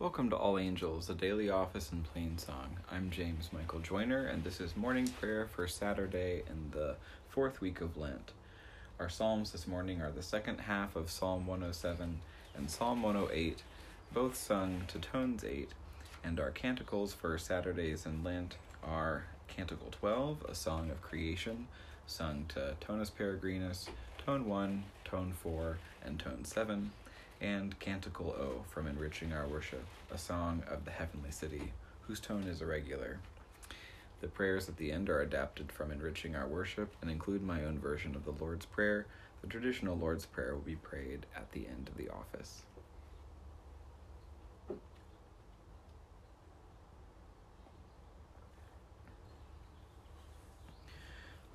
Welcome to All Angels, a daily office in plain song. I'm James Michael Joyner, and this is morning prayer for Saturday in the fourth week of Lent. Our psalms this morning are the second half of Psalm 107 and Psalm 108, both sung to tones 8, and our canticles for Saturdays in Lent are Canticle 12, a song of creation, sung to tonus peregrinus, tone 1, tone 4, and tone 7 and Canticle O from Enriching Our Worship, a song of the heavenly city, whose tone is irregular. The prayers at the end are adapted from Enriching Our Worship and include my own version of the Lord's Prayer. The traditional Lord's Prayer will be prayed at the end of the office.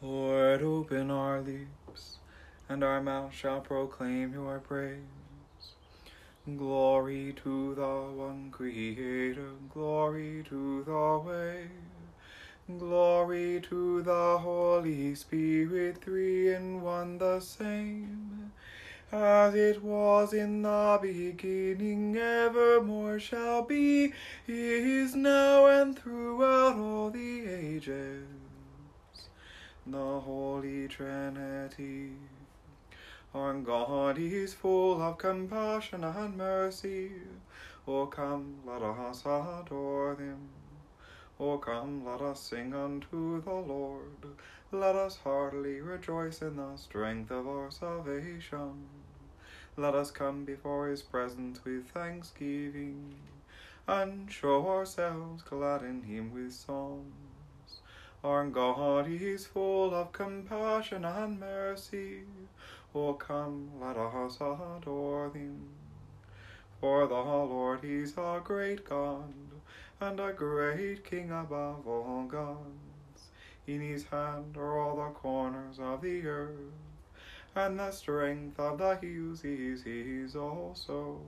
Lord, open our lips, and our mouth shall proclaim your praise. Glory to the one Creator, glory to the way. Glory to the Holy Spirit, three in one the same. As it was in the beginning, evermore shall be, is now and throughout all the ages. The Holy Trinity. Our God is full of compassion and mercy. O come, let us adore him. O come, let us sing unto the Lord. Let us heartily rejoice in the strength of our salvation. Let us come before his presence with thanksgiving, and show ourselves glad in him with songs. Our God he is full of compassion and mercy. O come, let us adore him. For the Lord is a great God, and a great King above all gods. In his hand are all the corners of the earth, and the strength of the hills is his also.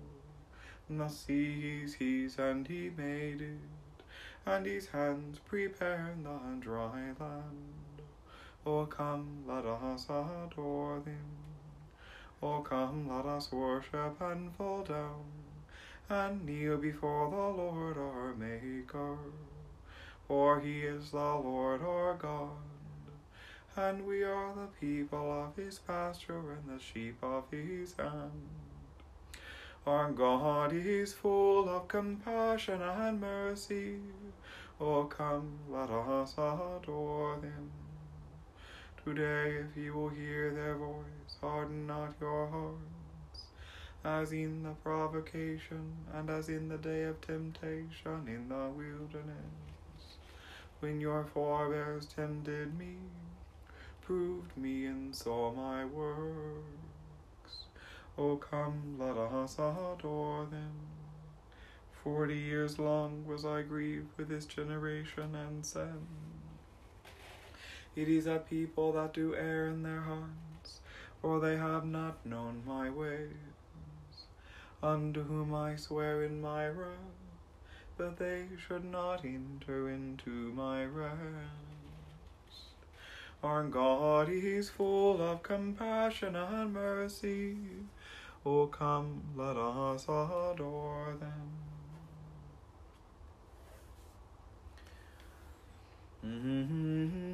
The sea is his, and he made it, and his hands prepared the dry land. O come, let us adore him. O come, let us worship and fall down, and kneel before the Lord our Maker. For he is the Lord our God, and we are the people of his pasture and the sheep of his hand. Our God is full of compassion and mercy. O come, let us adore him. Today, if you will hear their voice, harden not your hearts, as in the provocation and as in the day of temptation in the wilderness, when your forebears tempted me, proved me, and saw my works. O come, let us adore them. Forty years long was I grieved with this generation and said, it is a people that do err in their hearts, for they have not known my ways. Unto whom I swear in my wrath, that they should not enter into my rest. Our God is full of compassion and mercy. O come, let us adore them. Mm-hmm.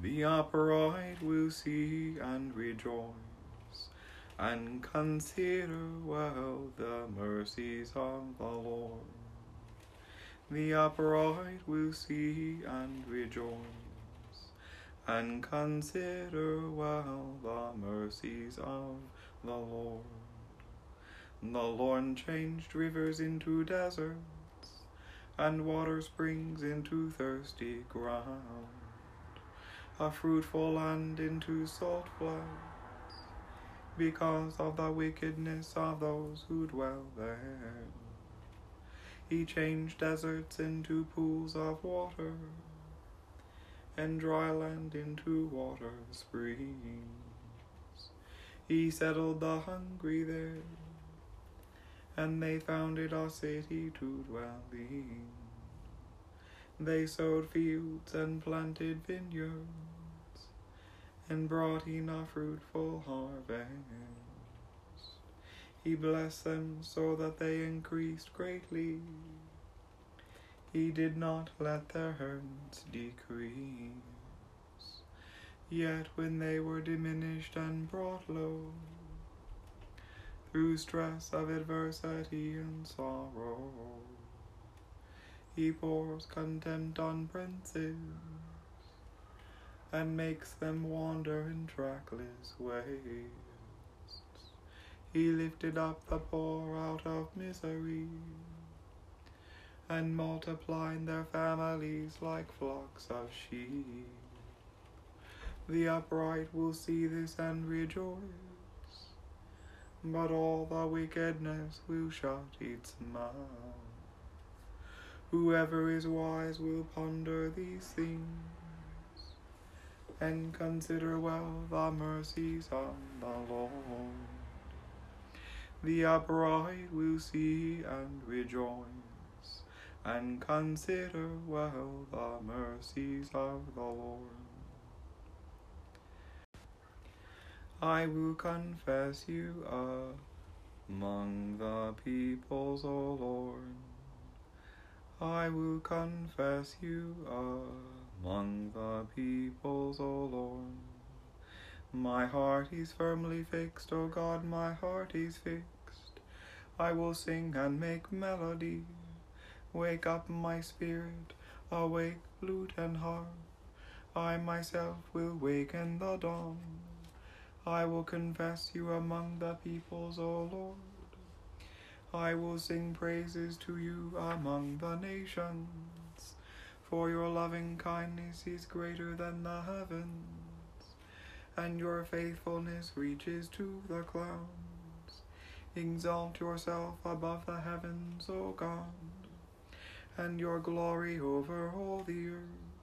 The upright will see and rejoice, and consider well the mercies of the Lord. The upright will see and rejoice, and consider well the mercies of the Lord. The Lord changed rivers into deserts, and water springs into thirsty ground, a fruitful land into salt floods, because of the wickedness of those who dwell there. He changed deserts into pools of water, and dry land into water springs. He settled the hungry there and they founded our city to dwell in. They sowed fields and planted vineyards, and brought in a fruitful harvest. He blessed them so that they increased greatly. He did not let their herds decrease. Yet when they were diminished and brought low, through stress of adversity and sorrow, he pours contempt on princes and makes them wander in trackless ways. He lifted up the poor out of misery and multiplied their families like flocks of sheep. The upright will see this and rejoice, but all the wickedness will shut its mouth. Whoever is wise will ponder these things and consider well the mercies of the Lord. The upright will see and rejoice, and consider well the mercies of the Lord. I will confess you among the peoples, O Lord. I will confess you among the peoples, O Lord. My heart is firmly fixed, O God, my heart is fixed. I will sing and make melody. Wake up my spirit, awake lute and harp. I myself will waken the dawn. I will confess you among the peoples, O Lord. I will sing praises to you among the nations, for your loving kindness is greater than the heavens, and your faithfulness reaches to the clouds. Exalt yourself above the heavens, O God, and your glory over all the earth,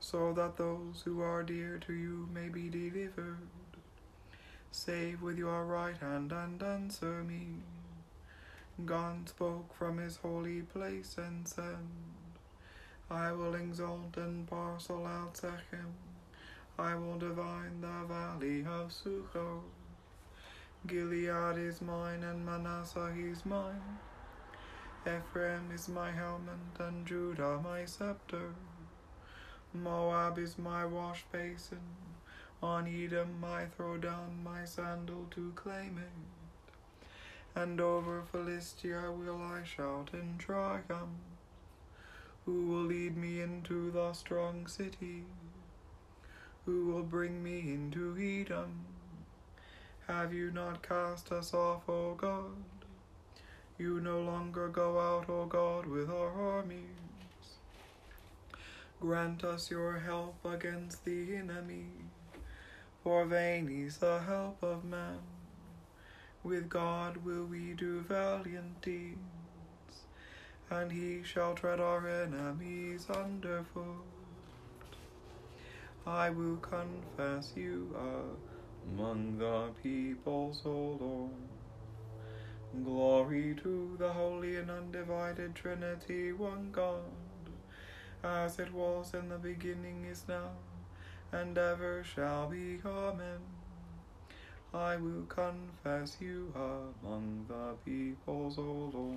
so that those who are dear to you may be delivered. Save with your right hand and answer me. God spoke from his holy place and said, I will exalt and parcel out Shechem. I will divide the valley of Succoth. Gilead is mine and Manasseh is mine. Ephraim is my helmet and Judah my scepter. Moab is my wash basin. On Edom I throw down my sandal to claim it. And over Philistia will I shout in triumph. Who will lead me into the strong city? Who will bring me into Edom? Have you not cast us off, O God? You no longer go out, O God, with our armies. Grant us your help against the enemy, for vain is the help of man. With God will we do valiant deeds, and he shall tread our enemies underfoot. I will confess you are among the peoples, O Lord. Glory to the holy and undivided Trinity, one God, as it was in the beginning, is now, and ever shall be. Amen. I will confess you among the peoples, O Lord.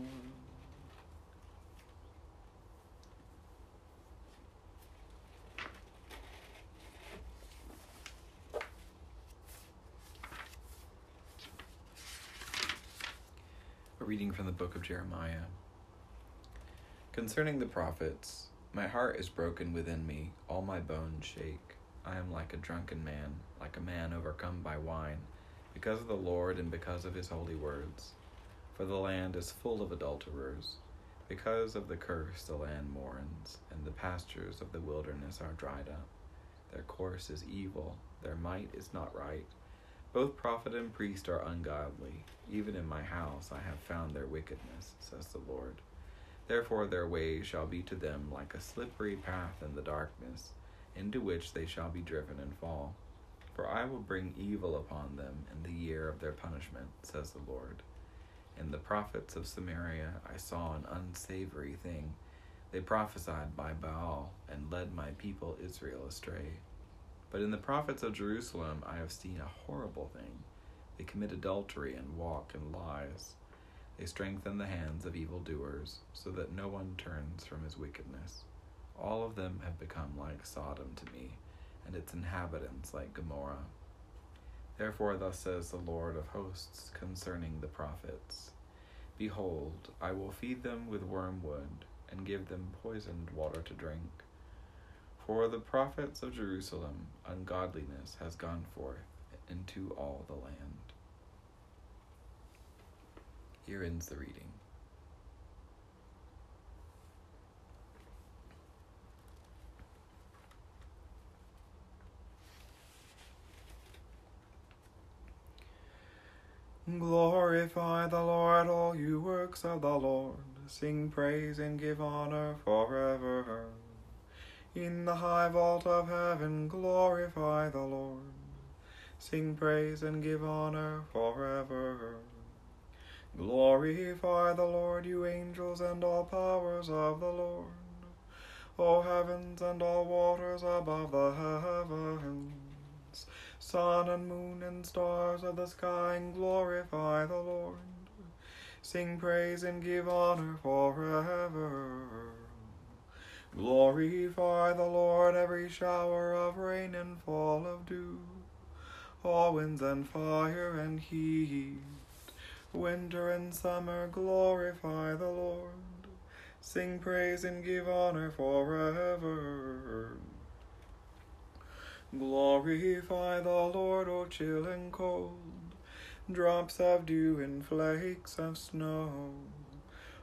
A reading from the book of Jeremiah. Concerning the prophets, my heart is broken within me, all my bones shake. I am like a drunken man, like a man overcome by wine, because of the Lord and because of his holy words. For the land is full of adulterers. Because of the curse, the land mourns, and the pastures of the wilderness are dried up. Their course is evil, their might is not right. Both prophet and priest are ungodly. Even in my house I have found their wickedness, says the Lord. Therefore their way shall be to them like a slippery path in the darkness, into which they shall be driven and fall. For I will bring evil upon them in the year of their punishment, says the Lord. In the prophets of Samaria I saw an unsavory thing. They prophesied by Baal and led my people Israel astray. But in the prophets of Jerusalem I have seen a horrible thing. They commit adultery and walk in lies. They strengthen the hands of evildoers, so that no one turns from his wickedness. All of them have become like Sodom to me, and its inhabitants like Gomorrah. Therefore, thus says the Lord of hosts concerning the prophets Behold, I will feed them with wormwood, and give them poisoned water to drink. For the prophets of Jerusalem, ungodliness has gone forth into all the land. Here ends the reading. Glorify the Lord, all you works of the Lord. Sing praise and give honor forever. In the high vault of heaven, glorify the Lord. Sing praise and give honor forever. Glorify the Lord, you angels and all powers of the Lord. O heavens and all waters above the heavens, sun and moon and stars of the sky, and glorify the Lord. Sing praise and give honor forever. Glorify the Lord, every shower of rain and fall of dew, all winds and fire and heat Winter and summer glorify the Lord. Sing praise and give honor forever. Glorify the Lord, O chill and cold, drops of dew and flakes of snow,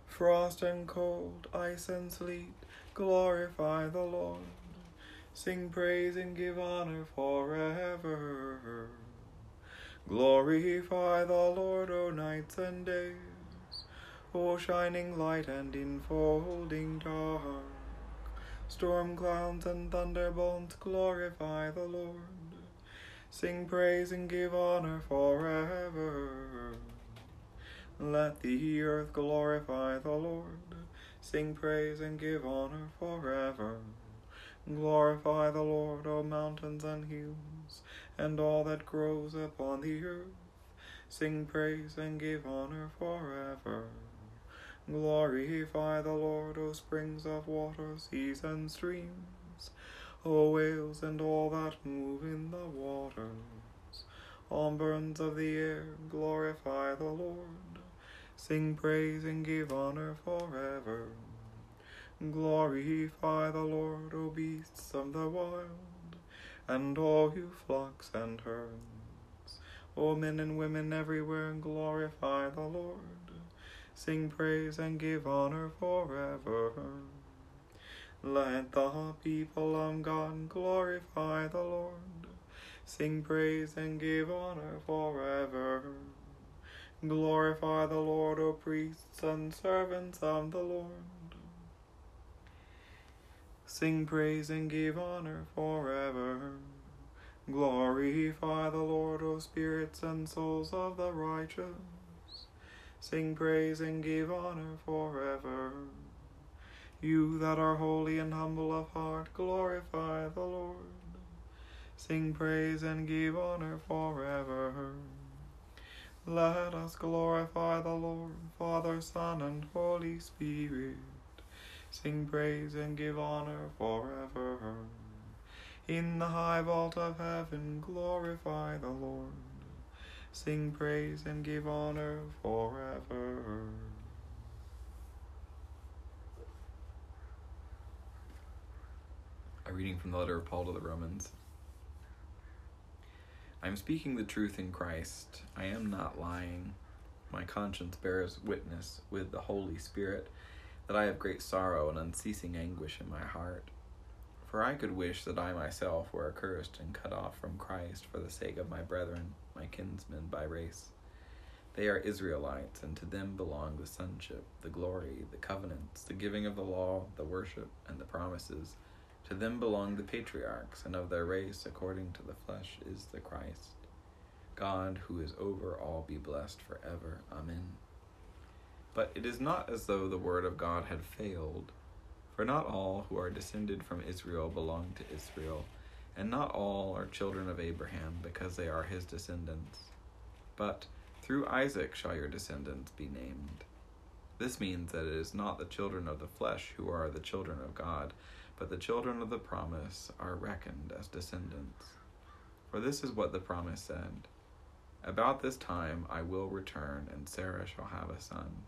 frost and cold, ice and sleet, glorify the Lord. Sing praise and give honor forever. Glorify the Lord, O nights and days, O shining light and enfolding dark. Storm clouds and thunderbolts glorify the Lord. Sing praise and give honor forever. Let the earth glorify the Lord. Sing praise and give honor forever. Glorify the Lord, O mountains and hills, and all that grows upon the earth. Sing praise and give honor forever. Glorify the Lord, O springs of water, seas and streams, O whales and all that move in the waters. All birds of the air, glorify the Lord. Sing praise and give honor forever. Glorify the Lord, O beasts of the wild, and all you flocks and herds. O men and women everywhere, glorify the Lord. Sing praise and give honor forever. Let the people of God glorify the Lord. Sing praise and give honor forever. Glorify the Lord, O priests and servants of the Lord. Sing praise and give honor forever. Glorify the Lord, O spirits and souls of the righteous. Sing praise and give honor forever. You that are holy and humble of heart, glorify the Lord. Sing praise and give honor forever. Let us glorify the Lord, Father, Son, and Holy Spirit. Sing praise and give honor forever. In the high vault of heaven, glorify the Lord. Sing praise and give honor forever. A reading from the letter of Paul to the Romans. I am speaking the truth in Christ. I am not lying. My conscience bears witness with the Holy Spirit that I have great sorrow and unceasing anguish in my heart. For I could wish that I myself were accursed and cut off from Christ for the sake of my brethren, my kinsmen by race. They are Israelites, and to them belong the sonship, the glory, the covenants, the giving of the law, the worship, and the promises. To them belong the patriarchs, and of their race, according to the flesh, is the Christ. God, who is over all, be blessed forever. Amen. But it is not as though the word of God had failed. For not all who are descended from Israel belong to Israel, and not all are children of Abraham because they are his descendants. But through Isaac shall your descendants be named. This means that it is not the children of the flesh who are the children of God, but the children of the promise are reckoned as descendants. For this is what the promise said About this time I will return, and Sarah shall have a son.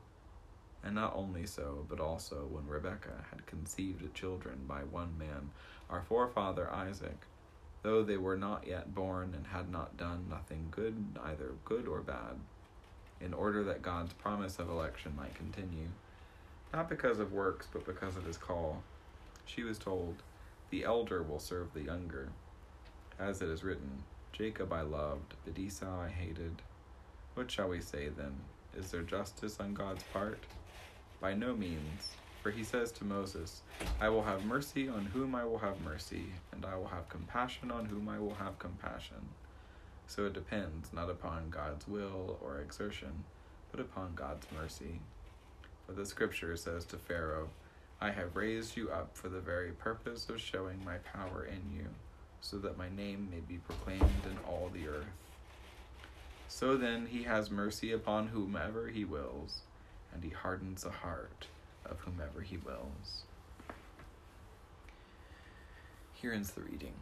And not only so, but also when Rebekah had conceived children by one man, our forefather Isaac, though they were not yet born and had not done nothing good, either good or bad, in order that God's promise of election might continue, not because of works, but because of his call. She was told, The elder will serve the younger. As it is written, Jacob I loved, but Esau I hated. What shall we say then? Is there justice on God's part? By no means. For he says to Moses, I will have mercy on whom I will have mercy, and I will have compassion on whom I will have compassion. So it depends not upon God's will or exertion, but upon God's mercy. For the scripture says to Pharaoh, I have raised you up for the very purpose of showing my power in you, so that my name may be proclaimed in all the earth. So then he has mercy upon whomever he wills, and he hardens the heart of whomever he wills. Here ends the reading.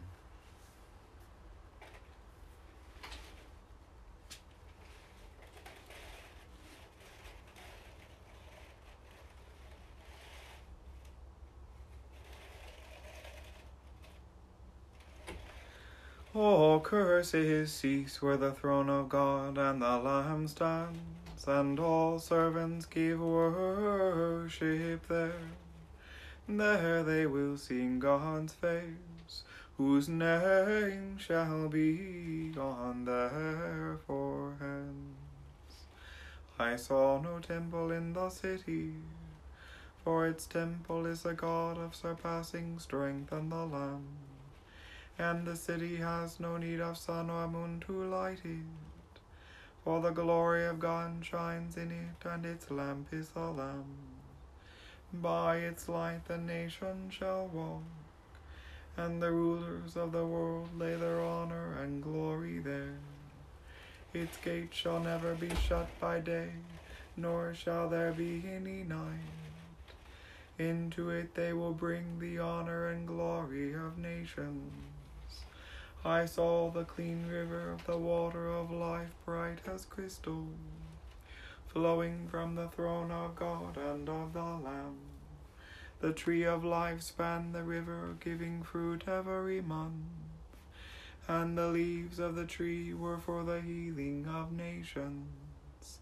All curses cease where the throne of God and the Lamb stands and all servants give worship there. There they will sing God's face, whose name shall be on their foreheads. I saw no temple in the city, for its temple is a God of surpassing strength and the Lamb. And the city has no need of sun or moon to light it for the glory of God shines in it, and its lamp is the Lamb. By its light the nations shall walk, and the rulers of the world lay their honor and glory there. Its gates shall never be shut by day, nor shall there be any night. Into it they will bring the honor and glory of nations. I saw the clean river of the water of life, bright as crystal, flowing from the throne of God and of the Lamb. The tree of life spanned the river, giving fruit every month, and the leaves of the tree were for the healing of nations.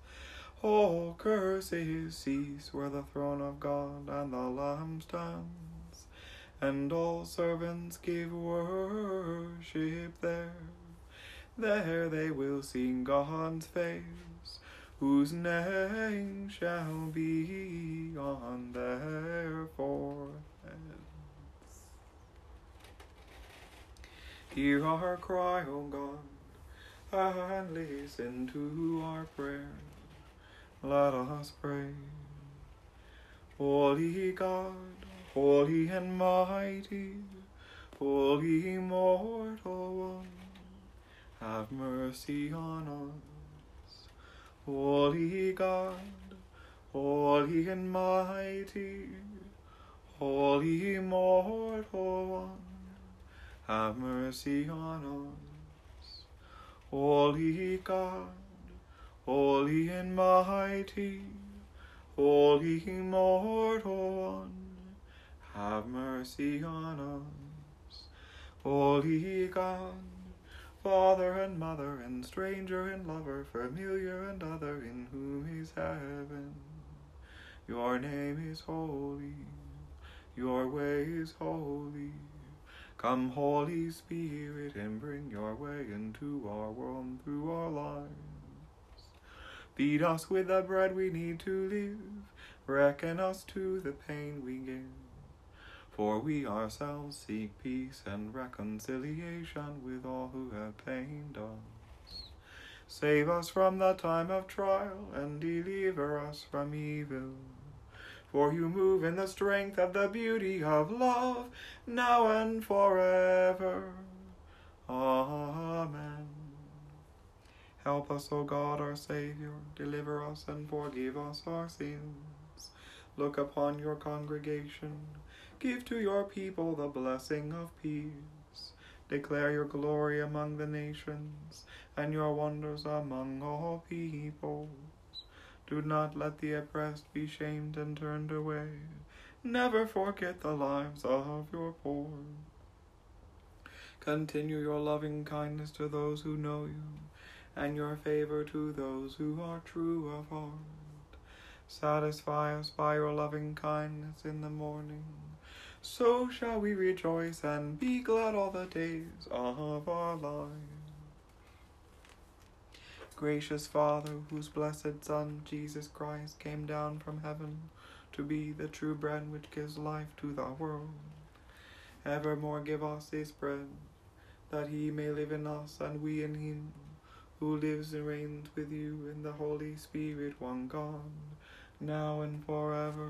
All curses cease where the throne of God and the Lamb stand and all servants give worship there. There they will sing God's face, whose name shall be on their foreheads. Hear our cry, O God, and listen to our prayer. Let us pray. Holy God, Holy and mighty, holy immortal one, have mercy on us. Holy God, holy and mighty, holy immortal one, have mercy on us. Holy God, holy and mighty, holy immortal one, have mercy on us. Holy God, Father and Mother, and stranger and lover, familiar and other, in whom is heaven. Your name is holy, your way is holy. Come, Holy Spirit, and bring your way into our world through our lives. Feed us with the bread we need to live, reckon us to the pain we give. For we ourselves seek peace and reconciliation with all who have pained us. Save us from the time of trial and deliver us from evil. For you move in the strength of the beauty of love, now and forever. Amen. Help us, O God, our Saviour, deliver us and forgive us our sins. Look upon your congregation, give to your people the blessing of peace. Declare your glory among the nations, and your wonders among all peoples. Do not let the oppressed be shamed and turned away. Never forget the lives of your poor. Continue your loving kindness to those who know you, and your favor to those who are true of heart. Satisfy us by your loving kindness in the morning. So shall we rejoice and be glad all the days of our lives. Gracious Father, whose blessed Son, Jesus Christ, came down from heaven to be the true bread which gives life to the world, evermore give us this bread that he may live in us and we in him, who lives and reigns with you in the Holy Spirit, one God, now and forever.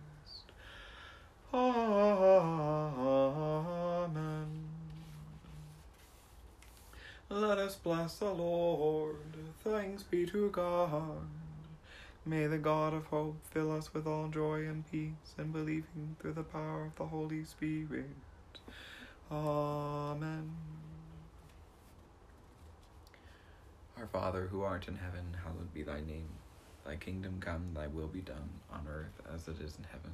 Amen. Let us bless the Lord. Thanks be to God. May the God of hope fill us with all joy and peace in believing through the power of the Holy Spirit. Amen. Our Father, who art in heaven, hallowed be thy name. Thy kingdom come, thy will be done, on earth as it is in heaven.